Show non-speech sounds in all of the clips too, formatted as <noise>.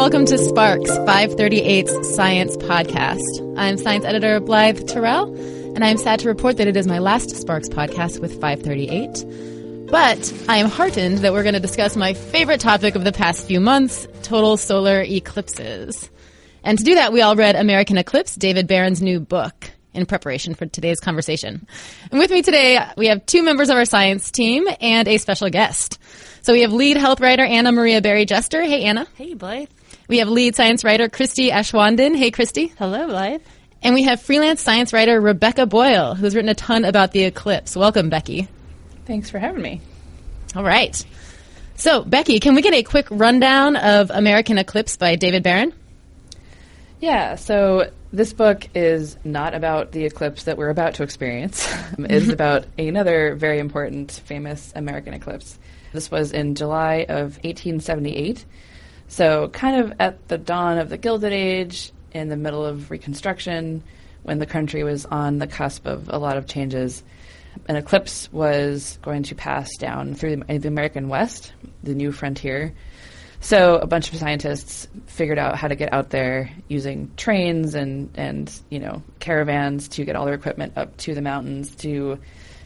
welcome to Sparks 538's Science Podcast. I'm science editor Blythe Terrell, and I'm sad to report that it is my last Sparks podcast with 538. But I am heartened that we're going to discuss my favorite topic of the past few months total solar eclipses. And to do that, we all read American Eclipse, David Baron's new book, in preparation for today's conversation. And with me today, we have two members of our science team and a special guest. So we have lead health writer Anna Maria Barry-Jester. Hey, Anna. Hey, Blythe. We have lead science writer Christie Aschwanden. Hey, Christie. Hello, Blythe. And we have freelance science writer Rebecca Boyle, who's written a ton about the eclipse. Welcome, Becky. Thanks for having me. All right. So, Becky, can we get a quick rundown of American Eclipse by David Baron? Yeah, so this book is not about the eclipse that we're about to experience. <laughs> it's <laughs> about another very important, famous American eclipse. This was in July of 1878. So, kind of at the dawn of the Gilded Age, in the middle of Reconstruction, when the country was on the cusp of a lot of changes, an eclipse was going to pass down through the, American West, the new frontier. So a bunch of scientists figured out how to get out there using trains and and you know caravans to get all their equipment up to the mountains to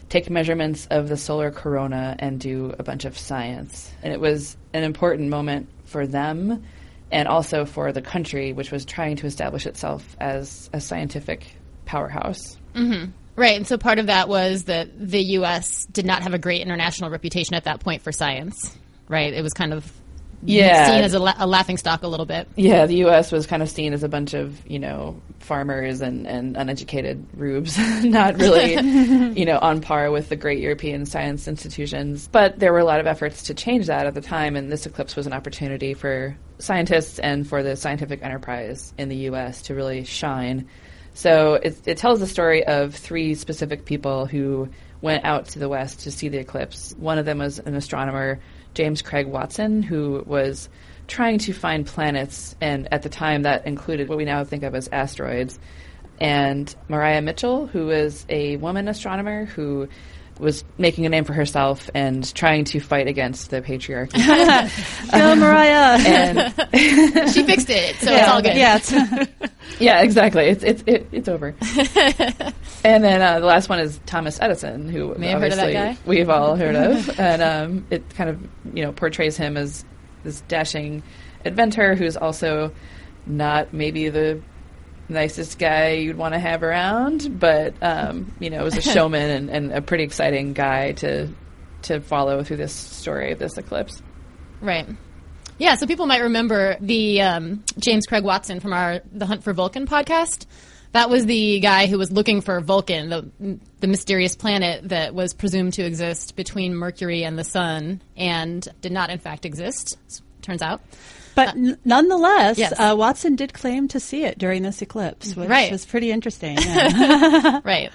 take measurements of the solar corona and do a bunch of science. And it was an important moment for them and also for the country, which was trying to establish itself as a scientific powerhouse. Mm-hmm. Right, and so part of that was that the U.S. did not have a great international reputation at that point for science. Right, it was kind of yeah. seen as a, la- a laughing stock a little bit. Yeah, the U.S. was kind of seen as a bunch of you know farmers and, and uneducated rubes, <laughs> not really <laughs> you know on par with the great European science institutions. But there were a lot of efforts to change that at the time, and this eclipse was an opportunity for scientists and for the scientific enterprise in the U.S. to really shine. So it, it tells the story of three specific people who went out to the west to see the eclipse. One of them was an astronomer James Craig Watson, who was trying to find planets, and at the time that included what we now think of as asteroids. And Maria Mitchell, who is a woman astronomer who was making a name for herself and trying to fight against the patriarchy. <laughs> Go, Maria! and <laughs> she fixed it, so yeah, it's all good. Yeah, yeah, exactly. It's it's it, it's over. <laughs> and then uh, the last one is Thomas Edison, who May have heard of that obviously guy. we've all heard of, and um, it kind of you know portrays him as this dashing inventor who's also not maybe the nicest guy you'd want to have around, but um, you know, was a <laughs> showman and, and a pretty exciting guy to to follow through this story of this eclipse. Right. Yeah, so people might remember the um, James Craig Watson from our The Hunt for Vulcan podcast. That was the guy who was looking for Vulcan, the the mysterious planet that was presumed to exist between Mercury and the Sun, and did not in fact exist. Turns out. But n- nonetheless, Yes. uh, Watson did claim to see it during this eclipse, which Right. was pretty interesting. <laughs> yeah. <laughs> right.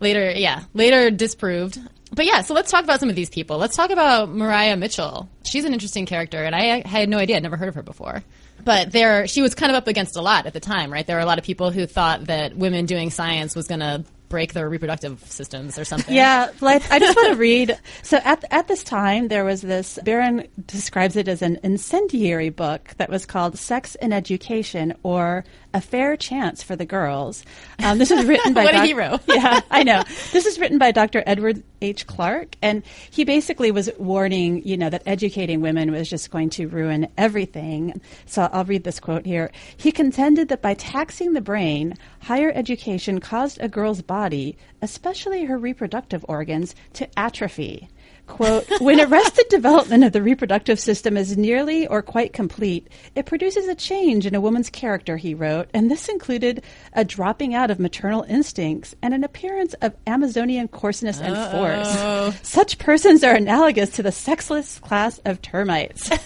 Later, yeah, later disproved. But yeah, so let's talk about some of these people. Let's talk about Maria Mitchell. She's an interesting character, and I had no idea. I'd never heard of her before. But there, she was kind of up against a lot at the time, right? There were a lot of people who thought that women doing science was going to break their reproductive systems or something. Yeah, like, I just want to read. So at at this time, there was this. Baron describes it as an incendiary book that was called "Sex and Education" or "A Fair Chance for the Girls." Um, this was written <laughs> by What a hero. <laughs> yeah, I know. This is written by Dr. Edward H. Clarke, and he basically was warning, you know, that educating women was just going to ruin everything. So I'll read this quote here. He contended that by taxing the brain, higher education caused a girl's body, especially her reproductive organs, to atrophy. Quote, when arrested development of the reproductive system is nearly or quite complete, it produces a change in a woman's character, he wrote, and this included a dropping out of maternal instincts and an appearance of Amazonian coarseness and force. Such persons are analogous to the sexless class of termites. <laughs>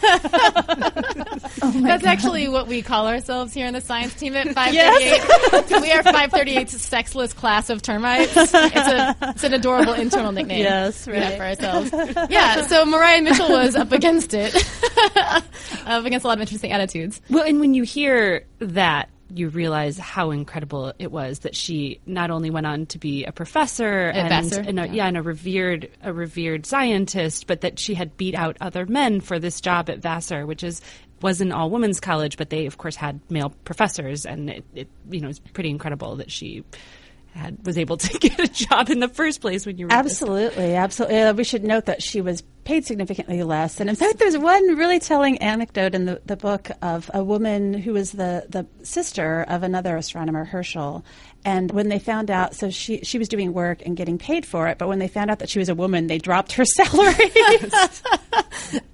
Oh That's actually what we call ourselves here in the science team at 538. <laughs> we are 538's sexless class of termites. It's, a, it's an adorable internal nickname Yes, we have right. for ourselves. <laughs> Yeah, so Maria Mitchell was up against it, <laughs> up against a lot of interesting attitudes. Well, and when you hear that you realize how incredible it was that she not only went on to be a professor and, and a, yeah. yeah, and a revered a revered scientist, but that she had beat out other men for this job at Vassar, which is was an all women's college, but they of course had male professors, and it, it you know it's pretty incredible that she had was able to <laughs> get a job in the first place when you were. Absolutely, absolutely. Uh, we should note that she was paid significantly less. And in fact, there's one really telling anecdote in the, the book of a woman who was the, the sister of another astronomer, Herschel. And when they found out, so she, she was doing work and getting paid for it, but when they found out that she was a woman, they dropped her <laughs> salary. <laughs>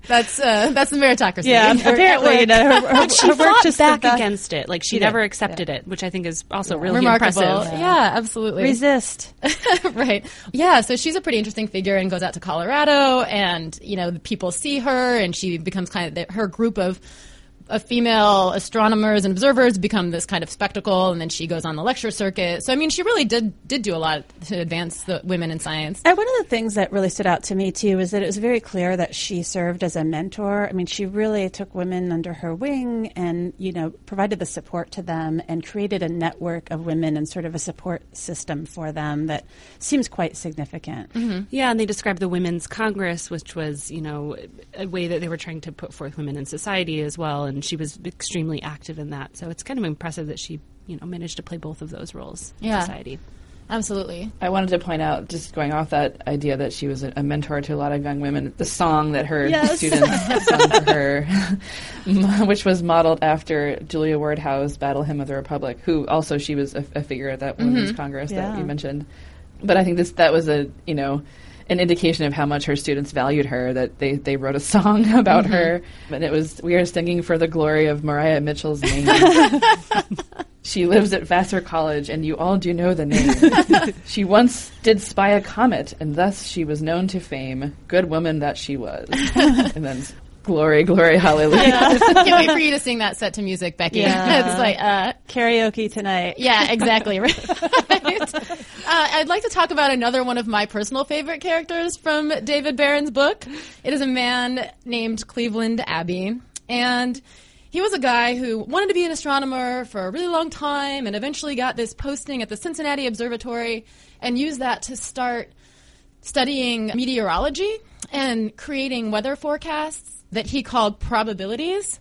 That's uh, that's the meritocracy. yeah, apparently, work. you know, her, her, But she her work fought just back against it. Like she, She did, never accepted it, which I think is also really remarkable. impressive. Yeah, absolutely. resist. <laughs> right. Yeah, so she's a pretty interesting figure and goes out to Colorado and, you know, people see her and she becomes kind of the, her group of of female astronomers and observers become this kind of spectacle and then she goes on the lecture circuit. So I mean, she really did did do a lot to advance the women in science. And one of the things that really stood out to me too is that it was very clear that she served as a mentor. I mean, she really took women under her wing and, you know, provided the support to them and created a network of women and sort of a support system for them that seems quite significant. Mm-hmm. Yeah, and they described the Women's Congress, which was, you know, a way that they were trying to put forth women in society as well, and she was extremely active in that. So it's kind of impressive that she, you know, managed to play both of those roles in Yeah. society. Absolutely. I wanted to point out, just going off that idea that she was a, a mentor to a lot of young women, the song that her Yes. <laughs> students sung for her, <laughs> which was modeled after Julia Ward Howe's Battle Hymn of the Republic, who also she was a, a figure at that Women's mm-hmm. Congress Yeah. that you mentioned. But I think this that was a you know an indication of how much her students valued her that they, they wrote a song <laughs> about mm-hmm. her and it was we are singing for the glory of Maria Mitchell's name. <laughs> She lives at Vassar College, and you all do know the name. <laughs> she once did spy a comet, and thus she was known to fame. Good woman that she was. and then glory, glory, hallelujah. <laughs> Can't wait for you to sing that set to music, Becky. Yeah. <laughs> it's like, uh, Karaoke tonight. yeah, exactly. <laughs> Right. uh, I'd like to talk about another one of my personal favorite characters from David Baron's book. It is a man named Cleveland Abbe, and he was a guy who wanted to be an astronomer for a really long time, and eventually got this posting at the Cincinnati Observatory, and used that to start studying meteorology and creating weather forecasts that he called probabilities,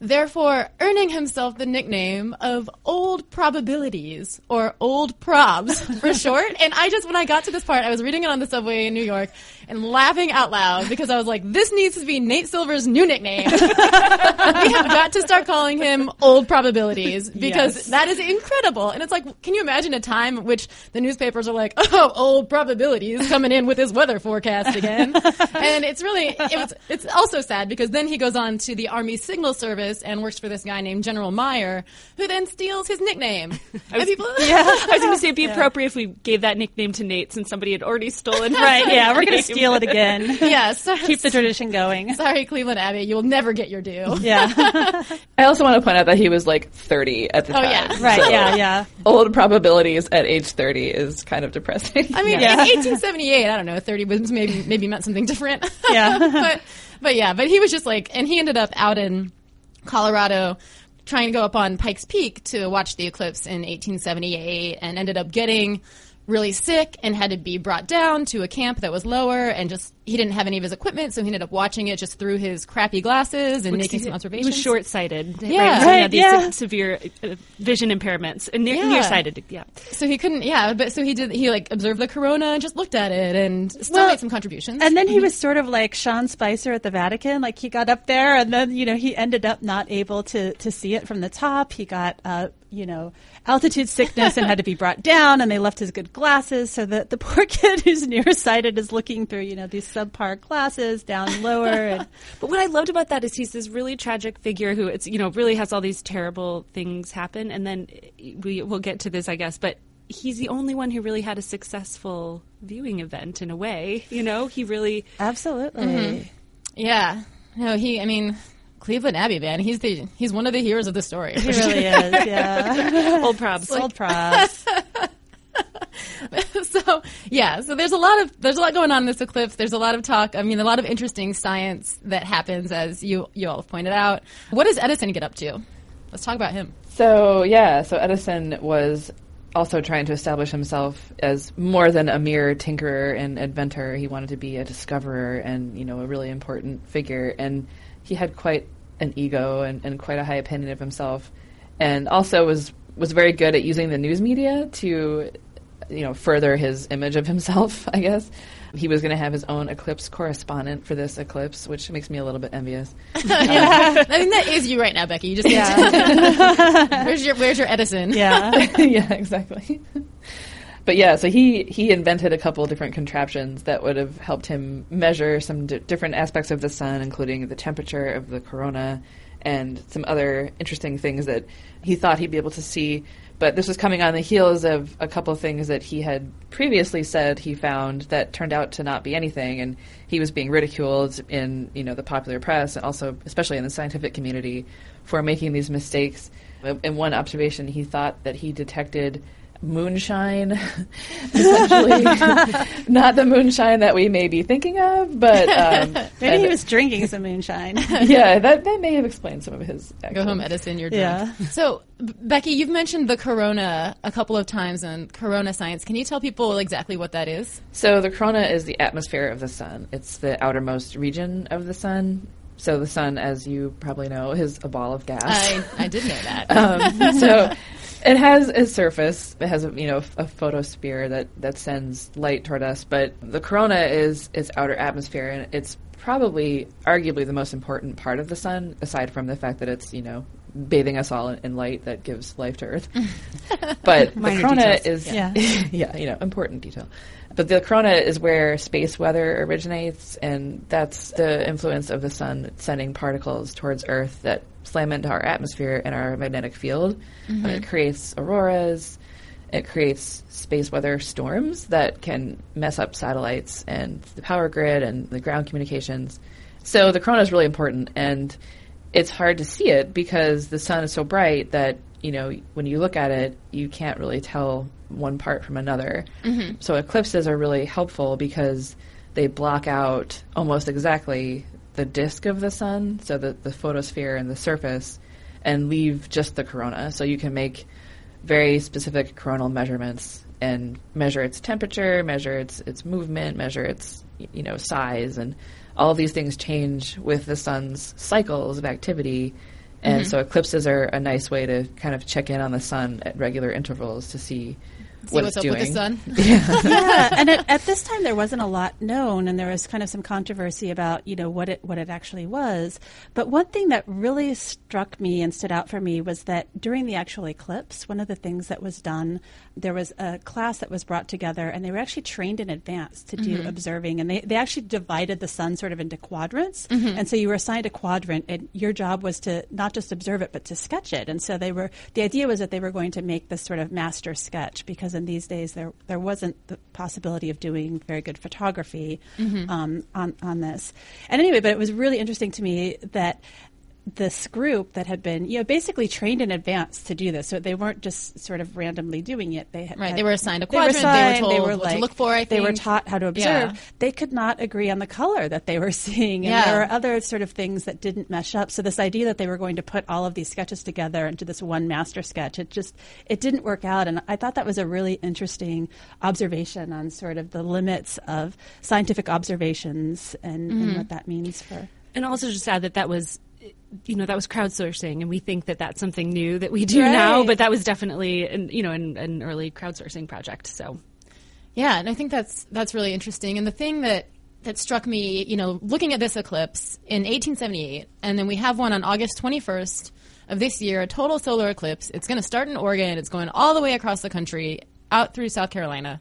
therefore earning himself the nickname of Old Probabilities or Old Probs for <laughs> short. And I just, when I got to this part, I was reading it on the subway in New York and laughing out loud because I was like, this needs to be Nate Silver's new nickname. <laughs> we have got to start calling him Old Probabilities because Yes. that is incredible. And it's like, can you imagine a time which the newspapers are like, <laughs> oh, Old Probabilities coming in with his weather forecast again? <laughs> and it's really, it was, it's also sad because then he goes on to the Army Signal Service and works for this guy named General Myer, who then steals his nickname. and people, I was going to say it'd be appropriate if we gave that nickname to Nate since somebody had already stolen. Right, yeah, we're going to steal it again. <laughs> yes, <laughs> Keep the tradition going. Sorry, Cleveland Abbe, you will never get your due. <laughs> Yeah. I also want to point out that he was like 30 at the Oh, time. yeah. right, So yeah, yeah. Old probabilities at age 30 is kind of depressing. I mean, Yeah. in 1878, I don't know, 30 was maybe maybe meant something different. Yeah. but but yeah, but he was just like, and he ended up out in Colorado trying to go up on Pikes Peak to watch the eclipse in 1878, and ended up getting really sick and had to be brought down to a camp that was lower and just he didn't have any of his equipment so he ended up watching it just through his crappy glasses and making he, some he observations was short-sighted. Yeah. right? So he Right, had these yeah. severe uh, vision impairments and near, Yeah. nearsighted. Yeah. so he couldn't yeah but so he did he like observed the corona and just looked at it and still Well, made some contributions And then he was sort of like Sean Spicer at the Vatican. Like he got up there, and then you know he ended up not able to to see it from the top. He got uh, you know altitude sickness and had to be brought down. And they left his good glasses, so that the poor <laughs> kid who's nearsighted is looking through you know these subpar glasses down lower. And <laughs> But what I loved about that is he's this really tragic figure who it's you know really has all these terrible things happen, and then we will get to this, I guess, but. He's the only one who really had a successful viewing event in a way. You know, he really absolutely, mm-hmm. Yeah. No, he. I mean, Cleveland Abbe, man. He's the he's one of the heroes of the story. he really is. Yeah, old probs. <laughs> old props. <laughs> so yeah. So there's a lot of there's a lot going on in this eclipse. There's a lot of talk. I mean, a lot of interesting science that happens, as you you all have pointed out. What does Edison get up to? Let's talk about him. So yeah, so Edison was also trying to establish himself as more than a mere tinkerer and inventor. He wanted to be a discoverer and you know a really important figure, and he had quite an ego and, and quite a high opinion of himself, and also was was very good at using the news media to you know further his image of himself. <laughs> I guess he was going to have his own eclipse correspondent for this eclipse, which makes me a little bit envious. <laughs> I mean, that is you right now, Becky. You just yeah. <laughs> where's your Where's your Edison? Yeah. yeah, exactly. But yeah, so he he invented a couple different contraptions that would have helped him measure some d- different aspects of the sun, including the temperature of the corona and some other interesting things that he thought he'd be able to see. But this was coming on the heels of a couple of things that he had previously said he found that turned out to not be anything, and he was being ridiculed in you know the popular press and also especially in the scientific community for making these mistakes. In one observation, he thought that he detected moonshine, <laughs> essentially. <laughs> Not the moonshine that we may be thinking of, but um, <laughs> maybe he was drinking some moonshine. yeah, that, that may have explained some of his. Actions. Go home, Edison. You're drunk. Yeah. So, B- Becky, you've mentioned the corona a couple of times and Corona Science. Can you tell people exactly what that is? So, the corona is the atmosphere of the sun. It's the outermost region of the sun. So the sun, as you probably know, is a ball of gas. I, I did know that. um, so it has a surface. It has a you know a photosphere that that sends light toward us. But the corona is its outer atmosphere, and it's probably arguably the most important part of the sun, aside from the fact that it's you know bathing us all in, in light that gives life to Earth. <laughs> but the corona details. is yeah. <laughs> yeah, you know, important detail. But the corona is where space weather originates, and that's the influence of the sun sending particles towards Earth that slam into our atmosphere and our magnetic field. Mm-hmm. It creates auroras. It creates space weather storms that can mess up satellites and the power grid and the ground communications. So the corona is really important, and it's hard to see it because the sun is so bright that you know when you look at it, you can't really tell one part from another. Mm-hmm. So eclipses are really helpful because they block out almost exactly the disk of the sun, so the, the photosphere and the surface, and leave just the corona. So you can make very specific coronal measurements and measure its temperature, measure its its movement, measure its you know size, and all of these things change with the sun's cycles of activity. And mm-hmm. so eclipses are a nice way to kind of check in on the sun at regular intervals to see See what what's it's up doing. with the sun. <laughs> yeah, yeah. and at, at, this time there wasn't a lot known, and there was kind of some controversy about you know what it what it actually was. But one thing that really struck me and stood out for me was that during the actual eclipse, one of the things that was done, there was a class that was brought together, and they were actually trained in advance to do mm-hmm. observing, and they they actually divided the sun sort of into quadrants, mm-hmm. and so you were assigned a quadrant, and your job was to not just observe it but to sketch it. And so they were the idea was that they were going to make this sort of master sketch because in these days there there wasn't the possibility of doing very good photography mm-hmm. um, on on this. And anyway, but it was really interesting to me that this group that had been, you know, basically trained in advance to do this. So they weren't just sort of randomly doing it. They had, right. Had, they were assigned a quadrant. They were, assigned, they were told they were what like, to look for. I think they were taught how to observe. Yeah. They could not agree on the color that they were <laughs> seeing, and yeah. there were other sort of things that didn't mesh up. So this idea that they were going to put all of these sketches together into this one master sketch, it just it didn't work out. And I thought that was a really interesting observation on sort of the limits of scientific observations and, mm-hmm. and what that means for. And also just add that that was you know that was crowdsourcing and we think that that's something new that we do right. now but that was definitely an, you know an, an, early crowdsourcing project so yeah and i think that's that's really interesting and the thing that that struck me you know looking at this eclipse in 1878 and then we have one on august 21st of this year a total solar eclipse it's going to start in oregon it's going all the way across the country out through south carolina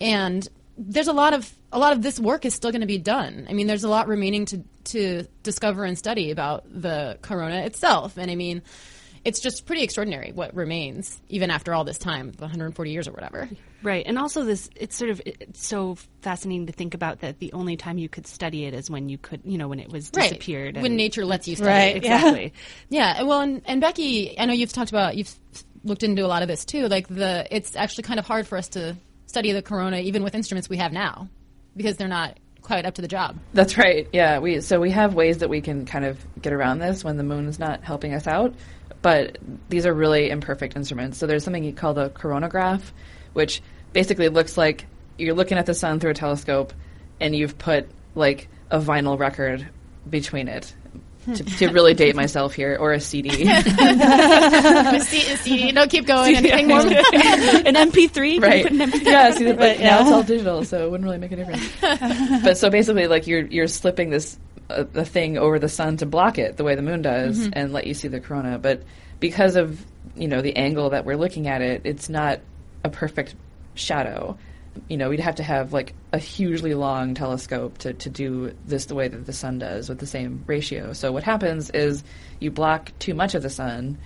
and there's a lot of a lot of this work is still going to be done. I mean, there's a lot remaining to to discover and study about the corona itself, and I mean, it's just pretty extraordinary what remains even after all this time, 140 years or whatever. Right, and also this it's sort of it's so fascinating to think about that the only time you could study it is when you could, you know, when it was disappeared. Right. When nature lets you study right. it. Exactly. Yeah. yeah. Well, and, and Becky, I know you've talked about you've looked into a lot of this too. Like the it's actually kind of hard for us to study the corona even with instruments we have now because they're not quite up to the job. That's right. Yeah, we so we have ways that we can kind of get around this when the moon is not helping us out. but these are really imperfect instruments. So there's something called a coronagraph, which basically looks like you're looking at the sun through a telescope, and you've put like a vinyl record between it. To, to really date myself here, or a CD. <laughs> A C- a CD. No, keep going. Anything more? <laughs> an MP3, right? An MP3 <laughs> Yeah, see, but yeah. now it's all digital, so it wouldn't really make a difference. but so basically, like you're you're slipping this uh, the thing over the sun to block it, the way the moon does, and let you see the corona. But because of you know the angle that we're looking at it, it's not a perfect shadow. You know, we'd have to have like a hugely long telescope to, to do this the way that the sun does with the same ratio. So what happens is you block too much of the sun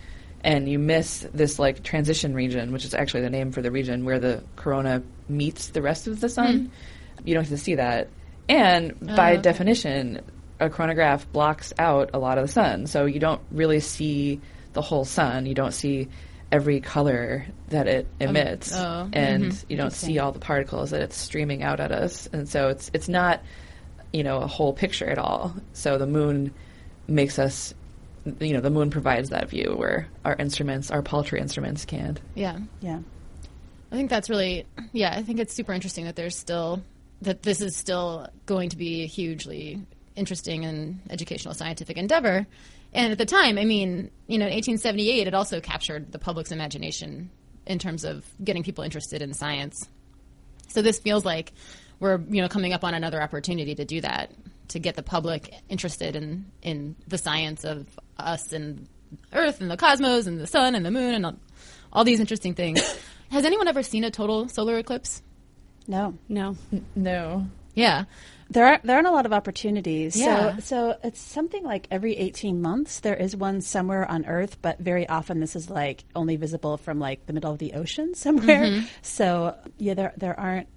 and you miss this like transition region, which is actually the name for the region where the corona meets the rest of the sun. Hmm. You don't get to see that. And by oh, okay. definition, a coronagraph blocks out a lot of the sun. So you don't really see the whole sun. You don't see every color that it um, emits. oh, mm-hmm. and you don't see all the particles that it's streaming out at us. And so it's it's not, you know, a whole picture at all. So the moon makes us you know, the moon provides that view where our instruments, our paltry instruments can't. Yeah. Yeah. I think that's really, yeah, I think it's super interesting that there's still, that this is still going to be a hugely interesting and educational scientific endeavor. And at the time, I mean, you know, in 1878, it also captured the public's imagination in terms of getting people interested in science. So this feels like we're, you know, coming up on another opportunity to do that, to get the public interested in, in the science of us and Earth and the cosmos and the sun and the moon and all, all these interesting things. Has anyone ever seen a total solar eclipse? No. No. No. Yeah. There are there aren't a lot of opportunities. Yeah. So so it's something like every 18 months there is one somewhere on Earth, but very often this is like only visible from like the middle of the ocean <laughs> somewhere. Mm-hmm. So yeah, there there aren't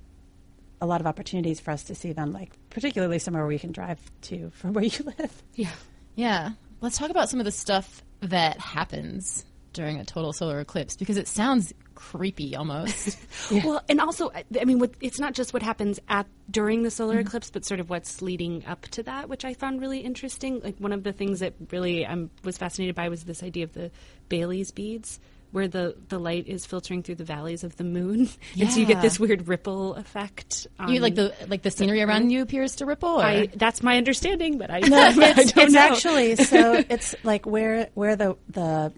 a lot of opportunities for us to see them, like particularly somewhere where we can drive to from where you <laughs> live. Yeah. Yeah. Let's talk about some of the stuff that happens during a total solar eclipse because it sounds creepy almost. <laughs> Well, and also, I I mean, what, it's not just what happens at during the solar mm-hmm. eclipse, but sort of what's leading up to that, which I found really interesting. Like one of the things that really I was fascinated by was this idea of the Baily's beads, where the the light is filtering through the valleys of the moon, <laughs> and so you get this weird ripple effect. you like the like the scenery around you appears to ripple I, that's my understanding, but I, No, <laughs> I it's, don't it's know. actually so it's like where where the the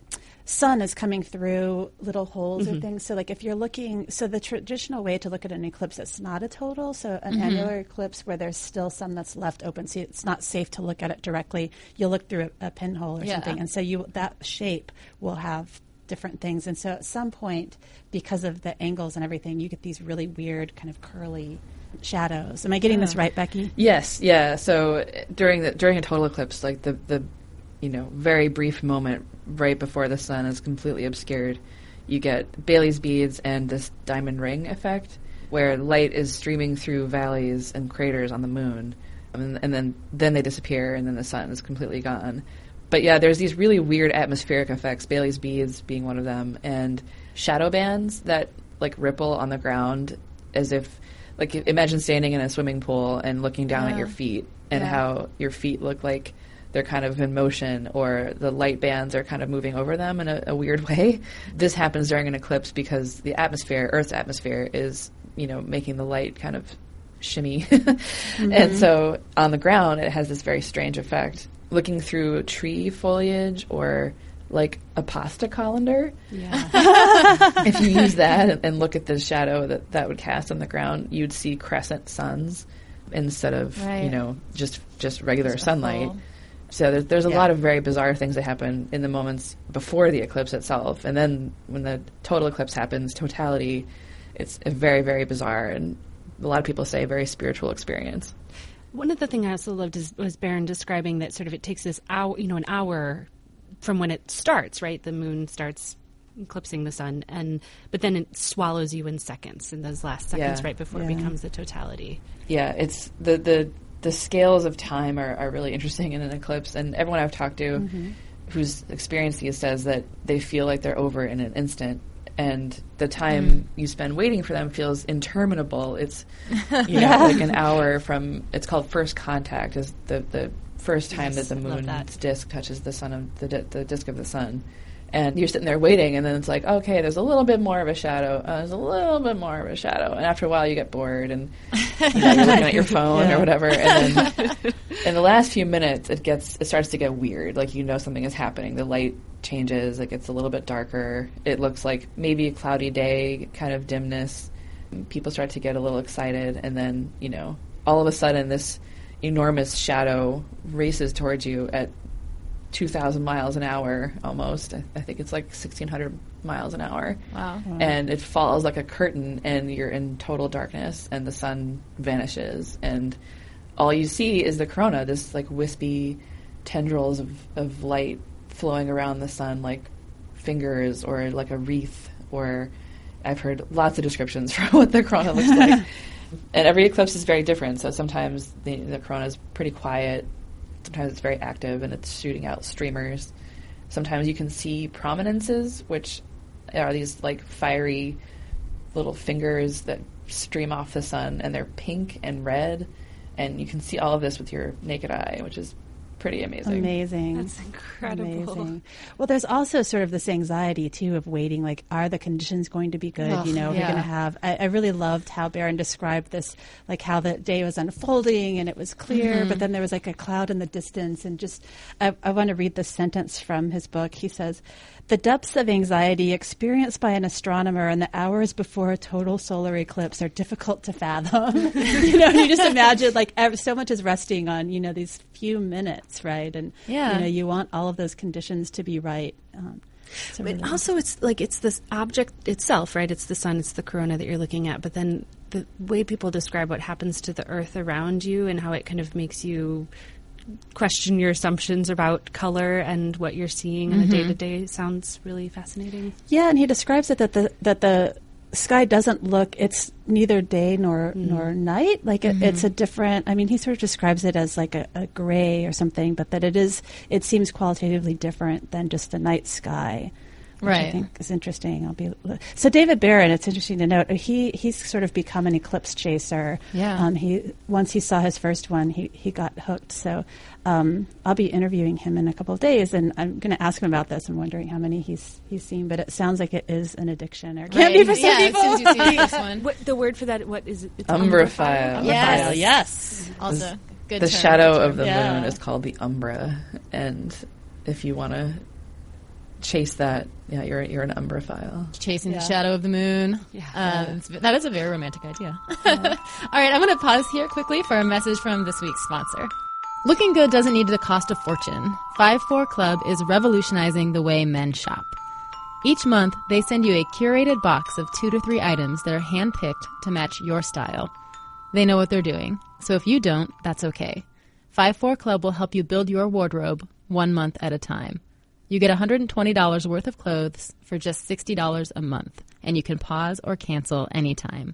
sun is coming through little holes Mm-hmm. or things. So like if you're looking, so the traditional way to look at an eclipse that's not a total, so Mm-hmm. an annular eclipse where there's still some that's left open, so it's not safe to look at it directly. You'll look through a, a pinhole or Yeah. something, and so you that shape will have different things. And so at some point, because of the angles and everything, you get these really weird kind of curly shadows. Am I getting this right, Becky? Yes, yeah. So during the during a total eclipse, like the the you know very brief moment right before the sun is completely obscured, you get Baily's beads and this diamond ring effect, where light is streaming through valleys and craters on the moon, and, and then then they disappear, and then the sun is completely gone. But yeah, there's these really weird atmospheric effects. Baily's beads being one of them, and shadow bands that like ripple on the ground as if like imagine standing in a swimming pool and looking down at your feet and Yeah. how your feet look like they're kind of in motion or the light bands are kind of moving over them in a, a weird <laughs> way. This happens during an eclipse because the atmosphere, Earth's atmosphere, is you know making the light kind of shimmy, <laughs> and mm-hmm. so on the ground it has this very strange effect. Looking through tree foliage or like a pasta colander, Yeah. <laughs> if you use that and, and look at the shadow that that would cast on the ground, you'd see crescent suns instead of you know just just regular sunlight. full- So there's, there's a Yeah. lot of very bizarre things that happen in the moments before the eclipse itself, and then when the total eclipse happens, totality, it's a very very bizarre and a lot of people say very spiritual experience. One of the things I also loved is, was Baron describing that sort of it takes this hour, you know, an hour from when it starts, right? The moon starts eclipsing the sun, and but then it swallows you in seconds, in those last seconds, Yeah. right before Yeah. it becomes the totality. Yeah, it's the the the scales of time are, are really interesting in an eclipse, and everyone I've talked to Mm-hmm. who's experienced these says that they feel like they're over in an instant, and the time Mm. you spend waiting for them feels interminable. It's <laughs> you know like an hour from. It's called first contact. Is the the first time Yes, that the moon's that. disk touches the sun of the di- the disk of the sun. And you're sitting there waiting, and then it's like, okay, there's a little bit more of a shadow. Uh, there's a little bit more of a shadow, and after a while, you get bored, and you know, you're looking at your <laughs> phone Yeah. or whatever. And then <laughs> in the last few minutes, it gets it starts to get weird. Like you know something is happening. The light changes. It gets a little bit darker. It looks like maybe a cloudy day, kind of dimness. People start to get a little excited, and then you know, all of a sudden, this enormous shadow races towards you at 2,000 miles an hour almost. I, I think it's like 1,600 miles an hour. Wow. Mm. And it falls like a curtain, and you're in total darkness, and the sun vanishes. And all you see is the corona, this like wispy tendrils of, of light flowing around the sun like fingers or like a wreath. Or I've heard lots of descriptions <laughs> for what the corona looks like. <laughs> And every eclipse is very different. So sometimes the, the corona is pretty quiet, sometimes it's very active and it's shooting out streamers. Sometimes you can see prominences, which are these like fiery little fingers that stream off the sun, and they're pink and red, and you can see all of this with your naked eye, which is pretty amazing. Amazing. That's incredible. Amazing. Well, there's also sort of this anxiety too of waiting. Like, are the conditions going to be good? Ugh, you know, we're yeah. going to have. I, I really loved how Baron described this, like how the day was unfolding and it was clear, Mm-hmm. but then there was like a cloud in the distance. And just, I, I want to read this sentence from his book. He says, "The depths of anxiety experienced by an astronomer in the hours before a total solar eclipse are difficult to fathom." <laughs> you know, you just imagine like so much is resting on you know these few minutes, right? And Yeah. you know, you want all of those conditions to be right. Um, so But really- also, it's like it's this object itself, right? It's the sun, it's the corona that you're looking at. But then the way people describe what happens to the earth around you and how it kind of makes you question your assumptions about color and what you're seeing on a mm-hmm. day to day sounds really fascinating. yeah, and he describes it that the that the sky doesn't look it's neither day nor mm. nor night. Like it, it's a mm-hmm. different i mean he sort of describes it as like a, a gray or something but that it is it seems qualitatively different than just the night sky which I think is interesting. I'll be so David Baron. It's interesting to note he he's sort of become an eclipse chaser. Yeah. Um, he once he saw his first one, he he got hooked. So um, I'll be interviewing him in a couple of days, and I'm going to ask him about this. I'm wondering how many he's he's seen, but it sounds like it is an addiction or can be for some yeah, people. as soon as you see this <laughs> one. What the word for that? What is it? It's Umbraphile. Yes. yes. Also, good the term, shadow good of the Yeah. moon is called the umbra, and if you want to chase that, yeah, you're you're an umbraphile. Chasing Yeah. the shadow of the moon. Yeah. Um, it's- that is a very romantic idea. <laughs> All right, I'm going to pause here quickly for a message from this week's sponsor. Looking good doesn't need to cost a fortune. 5-4 Club is revolutionizing the way men shop. Each month, they send you a curated box of two to three items that are handpicked to match your style. They know what they're doing, so if you don't, that's okay. 5-4 Club will help you build your wardrobe one month at a time. You get $120 worth of clothes for just $60 a month, and you can pause or cancel anytime.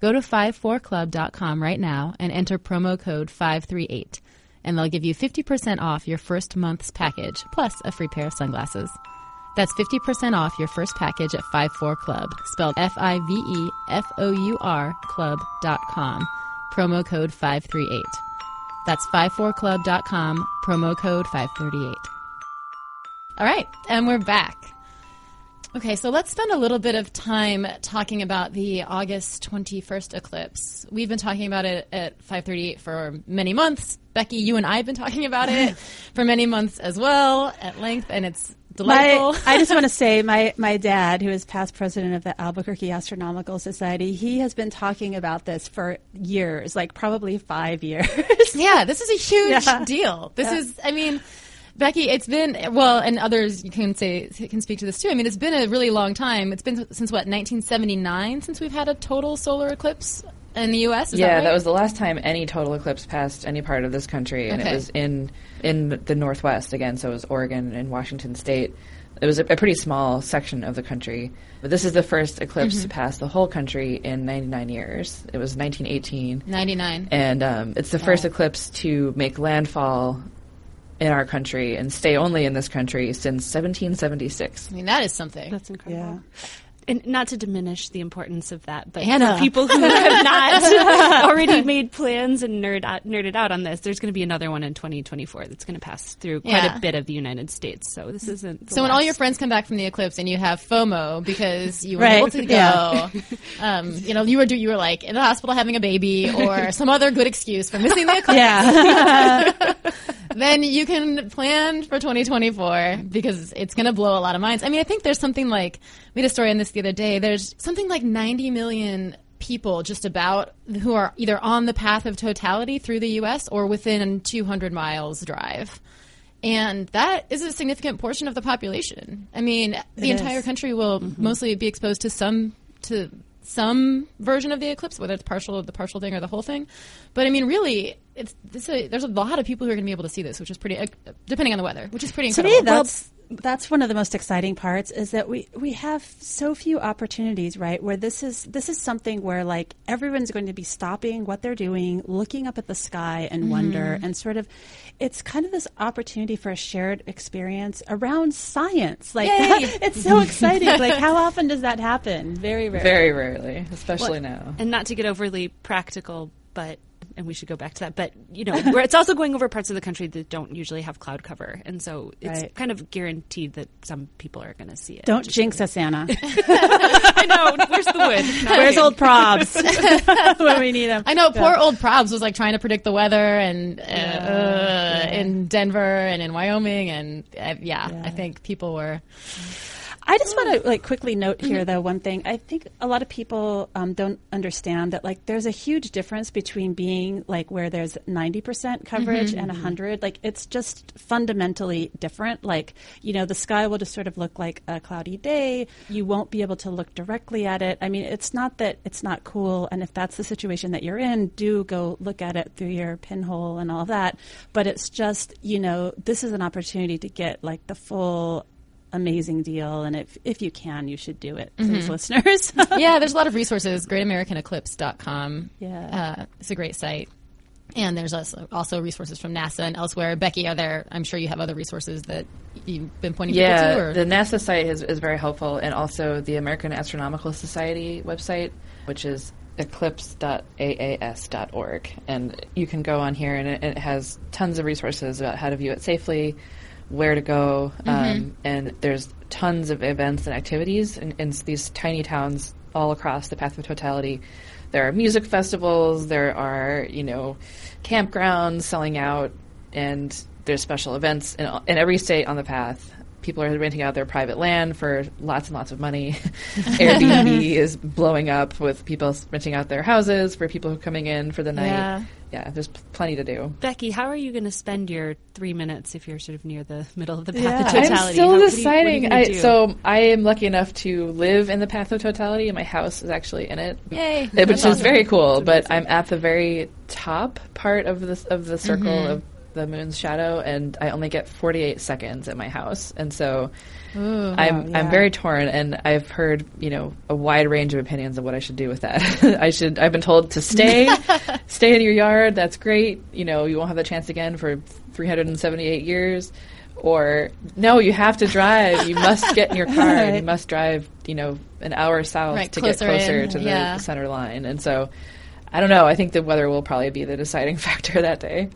Go to 54club.com right now and enter promo code 538, and they'll give you 50% off your first month's package, plus a free pair of sunglasses. That's 50% off your first package at 54club, spelled F I V E F O U R club.com, promo code 538. That's 54club.com, promo code 538. All right, and we're back. Okay, so let's spend a little bit of time talking about the August 21st eclipse. We've been talking about it at 538 for many months. Becky, you and I have been talking about it <laughs> for many months as well at length, and it's delightful. My, I just want to <laughs> say, my, my dad, who is past president of the Albuquerque Astronomical Society, he has been talking about this for years, like probably five years. yeah, this is a huge <laughs> Yeah. deal. This Yeah. is, I mean, Becky, it's been well, and others you can say can speak to this too. I mean, it's been a really long time. It's been since what 1979 since we've had a total solar eclipse in the U.S. Is yeah, that, right? that was the last time any total eclipse passed any part of this country, and Okay. it was in in the Northwest again. So it was Oregon and Washington State. It was a, a pretty small section of the country, but this is the first eclipse Mm-hmm. to pass the whole country in 99 years. It was 1918, 99. and um, it's the first eclipse to make landfall in our country and stay only in this country since 1776. I mean, that is something. That's incredible. yeah. And not to diminish the importance of that, but Anna. for people who have <laughs> not <laughs> already made plans and nerd out, nerded out on this, there's going to be another one in 2024 that's going to pass through quite Yeah. a bit of the United States. So this isn't. the So when all your friends come back from the eclipse and you have FOMO because you were Right. able to go, Yeah. um, you know, you were do you were like in the hospital having a baby or <laughs> some other good excuse for missing the eclipse, Yeah. then you can plan for 2024 because it's going to blow a lot of minds. I mean, I think there's something like we had a story on this the other day. There's something like 90 million people just about who are either on the path of totality through the U.S. or within 200 miles drive. And that is a significant portion of the population. I mean, the It entire is. country will mostly be exposed to some to some version of the eclipse, whether it's partial, or the partial thing, or the whole thing. But I mean, really, it's this. A, there's a lot of people who are going to be able to see this, which is pretty, uh, depending on the weather, which is pretty to incredible. me that's that's one of the most exciting parts is that we we have so few opportunities right where this is this is something where like everyone's going to be stopping what they're doing looking up at the sky and mm-hmm. wonder and sort of it's kind of this opportunity for a shared experience around science. Like Yay. <laughs> it's so exciting. Like how often does that happen? Very rare. Very rarely, especially now. and not to get overly practical, but and we should go back to that. But you know, where it's also going over parts of the country that don't usually have cloud cover, and so it's Right. kind of guaranteed that some people are going to see it. don't jinx us anna <laughs> I know. Where's the wood? <laughs> Not where's here. old probs <laughs> when we need him? I know poor old Probs was like trying to predict the weather and uh, uh, in Denver and in Wyoming and uh, yeah, Yeah. I think people were I just want to mm-hmm. like quickly note here mm-hmm. though one thing. I think a lot of people um, don't understand that like there's a huge difference between being like where there's 90% coverage and 100. Mm-hmm. Like it's just fundamentally different. Like, you know, the sky will just sort of look like a cloudy day. You won't be able to look directly at it. I mean, it's not that it's not cool and if that's the situation that you're in, do go look at it through your pinhole and all that. But it's just, you know, this is an opportunity to get like the full amazing deal and if if you can you should do it please listeners <laughs> yeah, there's a lot of resources. GreatAmericanEclipse.com. Yeah. uh, it's a great site. And there's also, also resources from NASA and elsewhere. Becky, are there? I'm sure you have other resources that you've been pointing people to. Yeah, the NASA site is, is very helpful, and also the American Astronomical Society website, which is eclipse.aas.org. And you can go on here, and it, it has tons of resources about how to view it safely, where to go, um, and there's tons of events and activities in, in these tiny towns all across the path of totality. There are music festivals, there are, you know, campgrounds selling out, and there's special events in, in every state on the path. People are renting out their private land for lots and lots of money. <laughs> Airbnb <laughs> is blowing up with people renting out their houses for people who are coming in for the night. Yeah. Yeah, there's p- plenty to do. Becky, how are you going to spend your three minutes if you're sort of near the middle of the path Yeah. of totality? I'm still How- what are you- what are you deciding. I, so I am lucky enough to live in the path of totality, and my house is actually in it. Yay. That's which is awesome. very cool. But I'm at the very top part of the of the circle Mm-hmm. of the moon's shadow, and I only get 48 seconds at my house, and so I'm I'm very torn. And I've heard you know a wide range of opinions of what I should do with that. <laughs> I should I've been told to stay, <laughs> stay in your yard. That's great. You know you won't have the chance again for 378 years. Or no, you have to drive. You must get in your <laughs> car and you must drive. You know, an hour south Right, to get closer closer in, to the yeah. center line. And so, I don't know. I think the weather will probably be the deciding factor that day.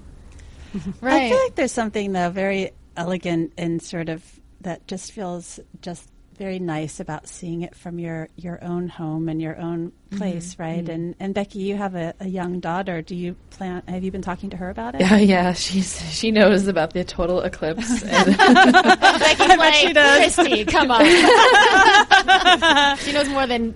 <laughs> Right. I feel like there's something though very elegant and sort of that just feels just very nice about seeing it from your your own home and your own place, right? And and Becky, you have a, a young daughter. Do you plan? Have you been talking to her about it? Yeah, yeah. She's she knows about the total eclipse. <laughs> And Becky's <laughs> like, Christie, come on. <laughs> she knows more than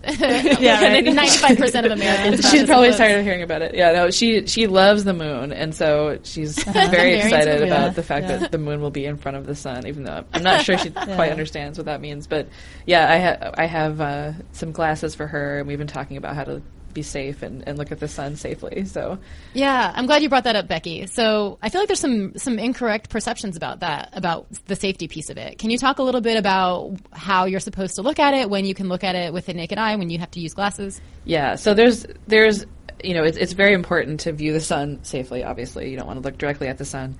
Yeah, 95% of Americans. she's probably tired of hearing about it. Yeah, no. She she loves the moon, and so she's very Very excited about Yeah. the fact Yeah. that the moon will be in front of the sun. Even though I'm not sure she quite understands what that means, but yeah, I ha- I have uh, some glasses for her, and we've been talking about how to be safe and, and look at the sun safely. So Yeah, I'm glad you brought that up, Becky. So I feel like there's some some incorrect perceptions about that, about the safety piece of it. Can you talk a little bit about how you're supposed to look at it, when you can look at it with the naked eye, when you have to use glasses? Yeah, so there's there's you know it's it's very important to view the sun safely. Obviously, you don't want to look directly at the sun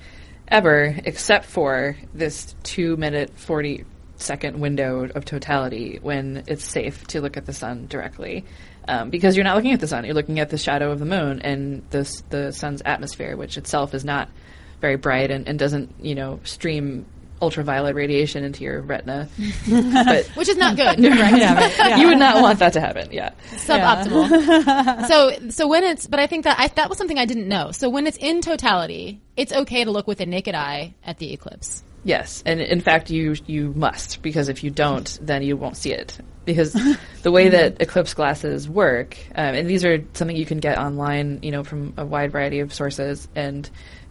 ever, except for this two minute forty second window of totality when it's safe to look at the sun directly. Um, because you're not looking at the sun, you're looking at the shadow of the moon and the, the sun's atmosphere, which itself is not very bright and, and doesn't, you know, stream ultraviolet radiation into your retina. <laughs> but Which is not good. <laughs> Right. <laughs> you would not want that to happen, yeah. Suboptimal. so, so when it's, but I think that I, that was something I didn't know. So when it's in totality, it's okay to look with the naked eye at the eclipse. Yes, and in fact, you you must because if you don't, then you won't see it. Because <laughs> the way that eclipse glasses work, um, and these are something you can get online, you know, from a wide variety of sources, and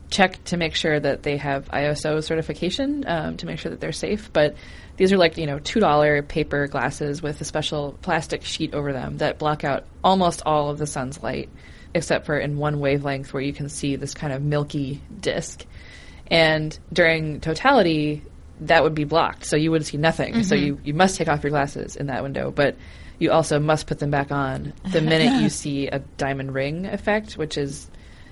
check to make sure that they have ISO certification um, to make sure that they're safe. But these are like you know two dollar paper glasses with a special plastic sheet over them that block out almost all of the sun's light, except for in one wavelength where you can see this kind of milky disk. And during totality, that would be blocked, so you would see nothing. So you, you must take off your glasses in that window, but you also must put them back on the minute you <laughs> see a diamond ring effect, which is,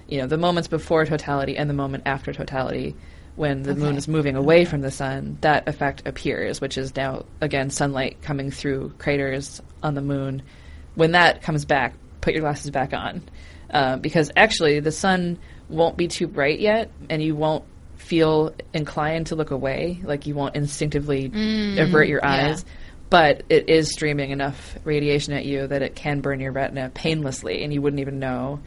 you know, the moments before totality and the moment after totality, when the moon is moving away from the sun, that effect appears, which is now again sunlight coming through craters on the moon. When that comes back, put your glasses back on, uh, because actually the sun won't be too bright yet, and you won't feel inclined to look away, like you won't instinctively avert your yeah. eyes. But it is streaming enough radiation at you that it can burn your retina painlessly, and you wouldn't even know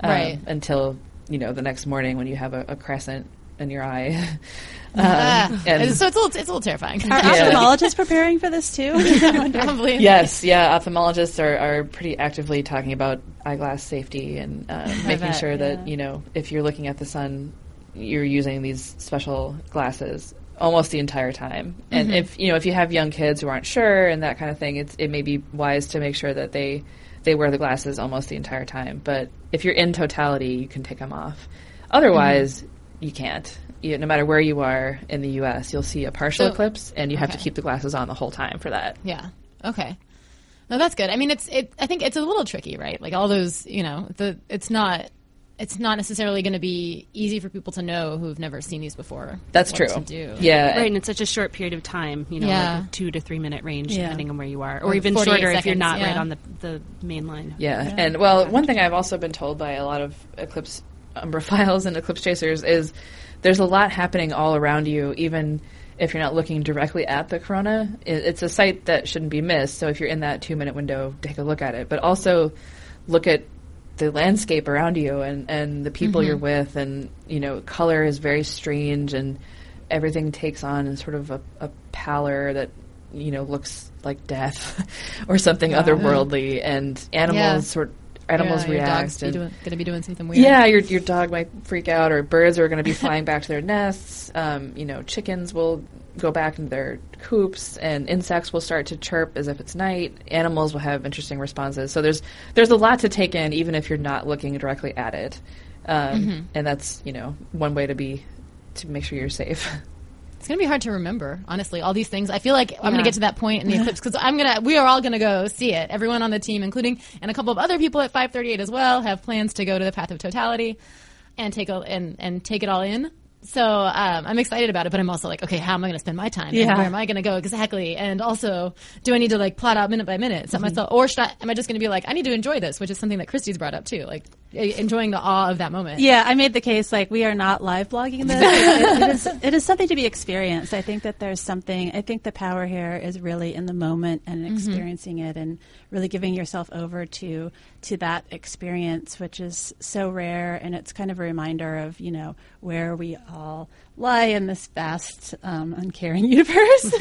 um, Right. until you know the next morning when you have a, a crescent in your eye. <laughs> um, Ah. and- so it's a little, it's a little terrifying. Are Yeah. ophthalmologists preparing for this too? <laughs> Probably. yes, yeah, ophthalmologists are, are pretty actively talking about eyeglass safety and uh, <laughs> making bet, sure that yeah. you know if you're looking at the sun, you're using these special glasses almost the entire time. And mm-hmm. if you know if you have young kids who aren't sure and that kind of thing, it's it may be wise to make sure that they they wear the glasses almost the entire time. But if you're in totality, you can take them off. Otherwise, mm-hmm. you can't. You, no matter where you are in the U.S., you'll see a partial So- eclipse, and you have to keep the glasses on the whole time for that. Yeah. Okay. No, that's good. I mean, it's it. I think it's a little tricky, right? Like all those, you know, the it's not it's not necessarily going to be easy for people to know who've never seen these before. That's what true. To do. Yeah, Right, and it's such a short period of time, you know, Yeah. like two to three minute range, Yeah. depending on where you are, or, Or even 48 shorter if you're seconds, not right on the the main line. Yeah. and well, one thing I've also been told by a lot of eclipse umbraphiles <laughs> and eclipse chasers is there's a lot happening all around you, even if you're not looking directly at the corona. It's a sight that shouldn't be missed. So if you're in that two minute window, take a look at it, but also look at the landscape around you and, and the people you're with, and you know, color is very strange, and everything takes on a sort of a, a pallor that you know looks like death <laughs> or something otherworldly, and animals Yeah. sort animals Yeah, your react. and- going to be doing something weird. yeah, your your dog might freak out, or birds are going to be flying back to their nests. Um, you know, chickens will go back into their coops, and insects will start to chirp as if it's night. Animals will have interesting responses. So there's there's a lot to take in, even if you're not looking directly at it. Um, And that's you know one way to be to make sure you're safe. <laughs> It's going to be hard to remember, honestly, all these things. I feel like I'm gonna get to that point in the eclipse because I'm going to, we are all going to go see it. Everyone on the team, including, and a couple of other people at 538 as well, have plans to go to the path of totality and take, a, and, and take it all in. So um, I'm excited about it, but I'm also like, okay, how am I going to spend my time? And Yeah. where am I going to go exactly? And also, do I need to like plot out minute by minute, set myself, or should I, am I just going to be like, I need to enjoy this, which is something that Christie's brought up too, like enjoying the awe of that moment. Yeah, I made the case like we are not live blogging this. it, it, is, it is something to be experienced. I think that there's something. I think the power here is really in the moment and experiencing it, and really giving yourself over to to that experience, which is so rare. And it's kind of a reminder of you know where we lie in this vast, um, uncaring <laughs> universe.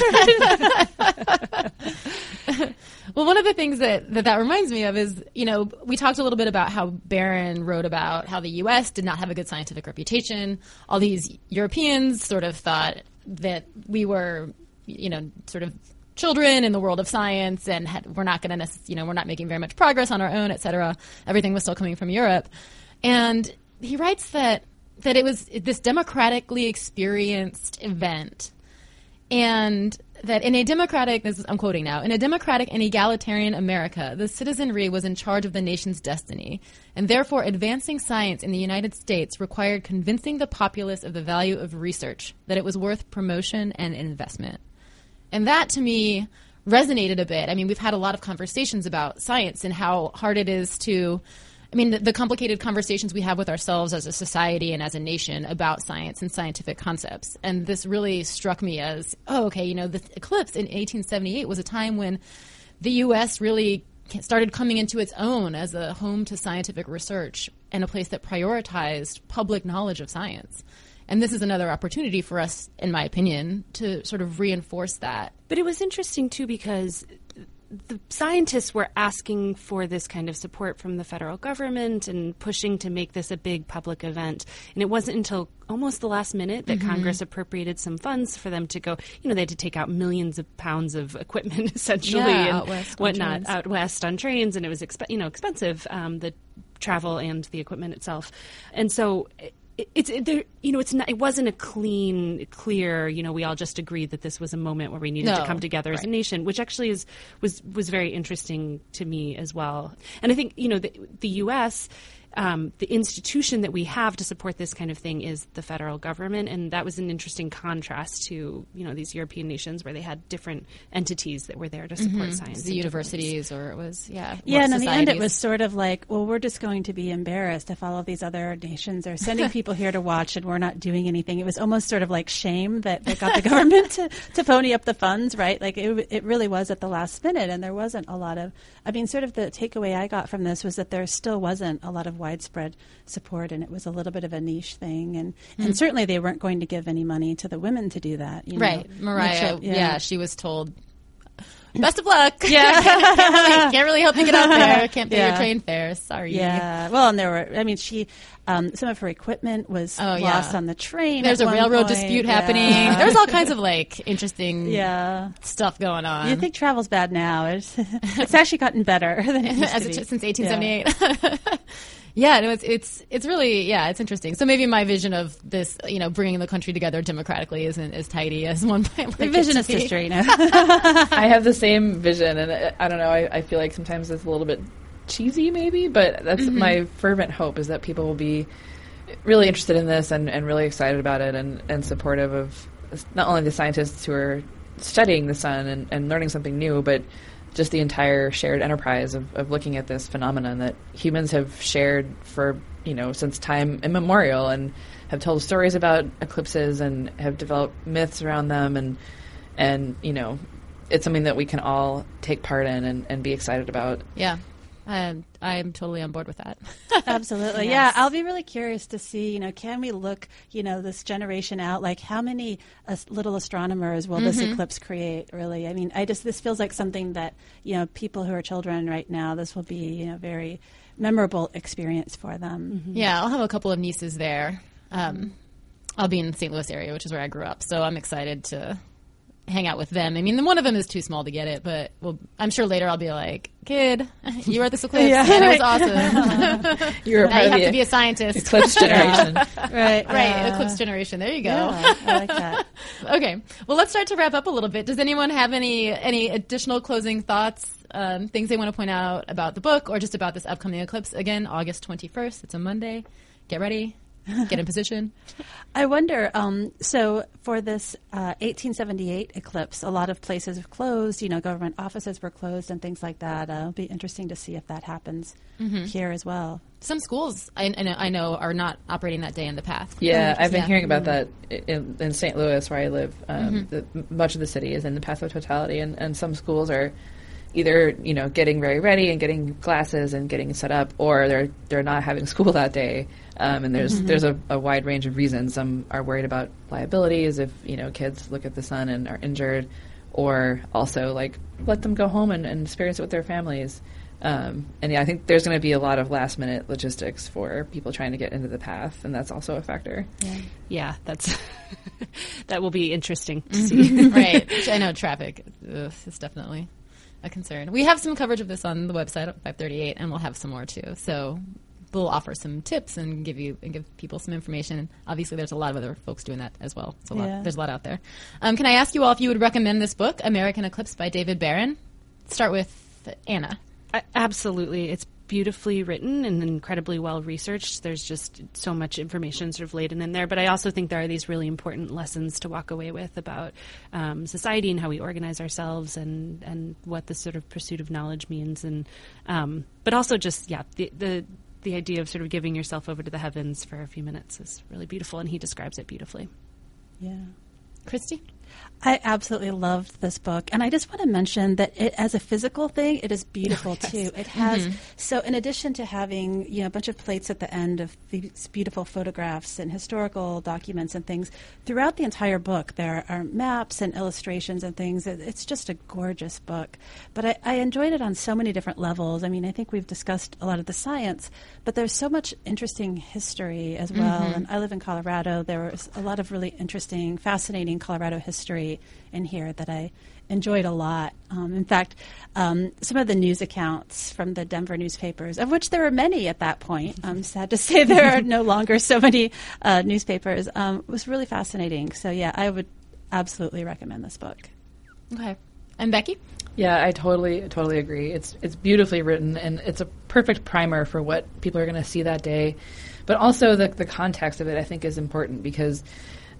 Well, one of the things that, that that reminds me of is, you know, we talked a little bit about how Baron wrote about how the U.S. did not have a good scientific reputation. All these Europeans sort of thought that we were, you know, sort of children in the world of science and had, we're not going to, you know, we're not making very much progress on our own, et cetera. Everything was still coming from Europe. And he writes that, that it was this democratically experienced event and that in a democratic, this is, I'm quoting now, in a democratic and egalitarian America, the citizenry was in charge of the nation's destiny, and therefore advancing science in the United States required convincing the populace of the value of research, that it was worth promotion and investment. And that to me resonated a bit. I mean, we've had a lot of conversations about science and how hard it is to I mean, the, the, complicated conversations we have with ourselves as a society and as a nation about science and scientific concepts. And this really struck me as, oh, okay, you know, the eclipse in 1878 was a time when the U.S. really started coming into its own as a home to scientific research and a place that prioritized public knowledge of science. And this is another opportunity for us, in my opinion, to sort of reinforce that. But it was interesting, too, because the scientists were asking for this kind of support from the federal government and pushing to make this a big public event. And it wasn't until almost the last minute that mm-hmm. Congress appropriated some funds for them to go. You know, they had to take out millions of pounds of equipment <laughs> essentially yeah, and whatnot out west on trains, and it was exp- you know expensive um, the travel and the equipment itself. And so it's there you know it's not it wasn't a clean clear you know we all just agreed that this was a moment where we needed no, to come together right. as a nation which actually is was was very interesting to me as well and i think you know the, the us um, the institution that we have to support this kind of thing is the federal government, and that was an interesting contrast to you know these European nations where they had different entities that were there to support mm-hmm. science. The universities, or it was yeah, yeah. And in the end, it was sort of like, well, we're just going to be embarrassed if all of these other nations are sending <laughs> people here to watch, and we're not doing anything. It was almost sort of like shame that, that got the government to, to pony up the funds, right? Like it, it really was at the last minute, and there wasn't a lot of. I mean, sort of the takeaway I got from this was that there still wasn't a lot of widespread support, and it was a little bit of a niche thing. And mm. and certainly they weren't going to give any money to the women to do that. You know? right, Maria. yeah. yeah, she was told best of luck. <laughs> Yeah, <laughs> can't, really, can't, really, help you get out there. <laughs> Can't pay yeah. your train fare. Sorry. Yeah. Well, and there were. I mean, she. Um, some of her equipment was oh, lost yeah. on the train. There's a railroad point. dispute yeah. happening. There's all kinds of like interesting yeah. stuff going on. You think travel's bad now? It's, it's actually gotten better than it As it, since 1878. Yeah, no, it's it's it's really yeah, it's interesting. So maybe my vision of this, you know, bringing the country together democratically isn't as tidy as <laughs> one might like. vision is history. No, <laughs> <laughs> I have the same vision, and uh, I don't know. I, I, feel like sometimes it's a little bit cheesy, maybe, but that's mm-hmm. my fervent hope is that people will be really interested in this and, and really excited about it and, and supportive of not only the scientists who are studying the sun and, and learning something new, but just the entire shared enterprise of, of looking at this phenomenon that humans have shared for you know since time immemorial and have told stories about eclipses and have developed myths around them and and you know it's something that we can all take part in and, and be excited about. Yeah. I'm I'm totally on board with that. <laughs> Absolutely, yes. yeah. I'll be really curious to see. You know, can we look, you know, this generation out? Like, how many uh, little astronomers will mm-hmm. this eclipse create? Really, I mean, I just this feels like something that you know, people who are children right now, this will be you know very memorable experience for them. Mm-hmm. Yeah, I'll have a couple of nieces there. Um. I'll be in the St. Louis area, which is where I grew up, so I'm excited to hang out with them. I mean, one of them is too small to get it, but well, I'm sure later I'll be like, "Kid, <laughs> you were at this eclipse, yeah. and it was awesome. <laughs> you were now you have to be a scientist. Eclipse <laughs> generation, right? Right, uh, eclipse generation. There you go. Yeah, I like that. okay, well, let's start to wrap up a little bit. Does anyone have any any additional closing thoughts? Um, things they want to point out about the book, or just about this upcoming eclipse? Again, August 21st. It's a Monday. Get ready <laughs> get in position. I wonder. Um, so for this uh, 1878 eclipse, a lot of places have closed. You know, government offices were closed and things like that. Uh, it'll be interesting to see if that happens mm-hmm. here as well. Some schools I, I, know are not operating that day in the path. Yeah, I've been yeah. hearing about mm-hmm. that in, in, St. Louis, where I live. Um, mm-hmm. the, much of the city is in the path of totality, and, and some schools are either you know getting very ready and getting classes and getting set up, or they're they're not having school <laughs> that day. Um, and there's mm-hmm. there's a, a, wide range of reasons. Some are worried about liabilities if you know kids look at the sun and are injured, or also like let them go home and, and experience it with their families. Um, and yeah, I think there's going to be a lot of last minute logistics for people trying to get into the path, and that's also a factor. Yeah, yeah that's <laughs> that will be interesting to mm-hmm. see. <laughs> right, I know traffic ugh, is definitely a concern. We have some coverage of this on the website at 538, and we'll have some more too. So we'll offer some tips and give you and give people some information. Obviously, there's a lot of other folks doing that as well. So yeah. there's a lot out there. Um, can I ask you all if you would recommend this book, American Eclipse by David Baron? Start with Anna. absolutely, it's beautifully written and incredibly well researched. There's just so much information sort of laden in there. But I also think there are these really important lessons to walk away with about um, society and how we organize ourselves and, and what the sort of pursuit of knowledge means. And um, but also just yeah the the the idea of sort of giving yourself over to the heavens for a few minutes is really beautiful, and he describes it beautifully. Yeah. Christie? I absolutely loved this book, and I just want to mention that it, as a physical thing, it is beautiful <laughs> oh, yes. too. It has mm-hmm. so, in addition to having you know a bunch of plates at the end of these beautiful photographs and historical documents and things throughout the entire book, there are maps and illustrations and things. It, it's just a gorgeous book. But I, I enjoyed it on so many different levels. I mean, I think we've discussed a lot of the science, but there's so much interesting history as well. And I live in Colorado. There was a lot of really interesting, fascinating Colorado history in here that I enjoyed a lot. Um, in fact, um, some of the news accounts from the Denver newspapers, of which there were many at that point, I'm sad to say there are no <laughs> longer so many uh, newspapers, um, was really fascinating. So, yeah, I would absolutely recommend this book. Okay. And Becky? Yeah, I totally, totally agree. It's it's beautifully written, and it's a perfect primer for what people are going to see that day. But also the the context of it, I think, is important because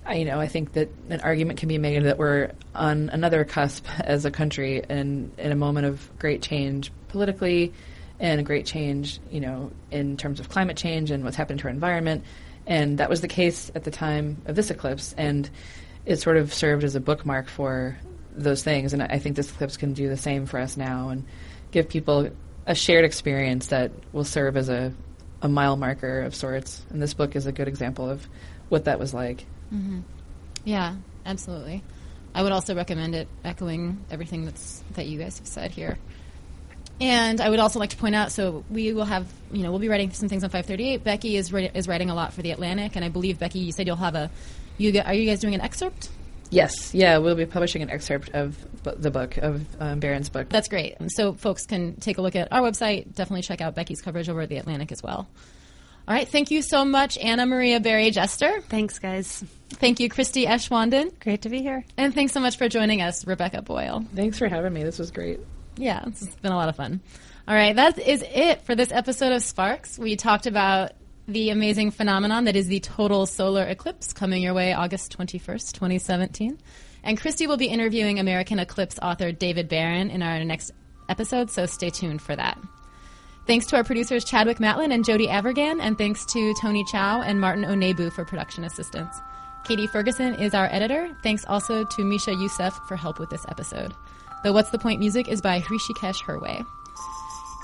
I, you know, I think that an argument can be made that we're on another cusp <laughs> as a country and in a moment of great change politically and a great change, you know, in terms of climate change and what's happened to our environment. And that was the case at the time of this eclipse. And it sort of served as a bookmark for those things. And I think this eclipse can do the same for us now and give people a shared experience that will serve as a, a mile marker of sorts. And this book is a good example of what that was like. Mm-hmm. Yeah, absolutely. I would also recommend it, echoing everything that's that you guys have said here. And I would also like to point out, so we will have, you know, we'll be writing some things on 538. Becky is ri- is writing a lot for the Atlantic, and I believe Becky, you said you'll have a, you are you guys doing an excerpt? Yes, yeah, we'll be publishing an excerpt of bu- the book of um, Baron's book. That's great. So folks can take a look at our website. Definitely check out Becky's coverage over at the Atlantic as well. All right, thank you so much, Anna Maria Barry-Jester. Thanks, guys. Thank you, Christie Aschwanden. Great to be here. And thanks so much for joining us, Rebecca Boyle. Thanks for having me. This was great. Yeah, it's been a lot of fun. All right, that is it for this episode of Sparks. We talked about the amazing phenomenon that is the total solar eclipse coming your way August 21st, 2017. And Christie will be interviewing American Eclipse author David Baron in our next episode, so stay tuned for that. Thanks to our producers Chadwick Matlin and Jody Avirgan, and thanks to Tony Chow and Martin Onebu for production assistance. Katie Ferguson is our editor. Thanks also to Misha Youssef for help with this episode. The What's the Point music is by Hrishikesh Hirway.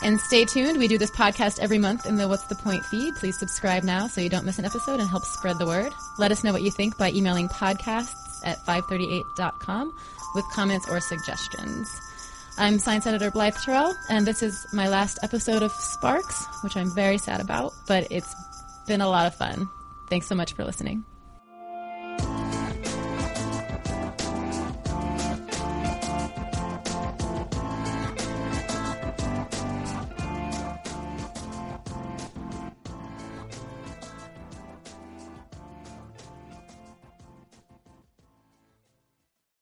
And stay tuned. We do this podcast every month in the What's the Point feed. Please subscribe now so you don't miss an episode and help spread the word. Let us know what you think by emailing podcasts at 538.com with comments or suggestions. I'm science editor Blythe Terrell, and this is my last episode of Sparks, which I'm very sad about, but it's been a lot of fun. Thanks so much for listening.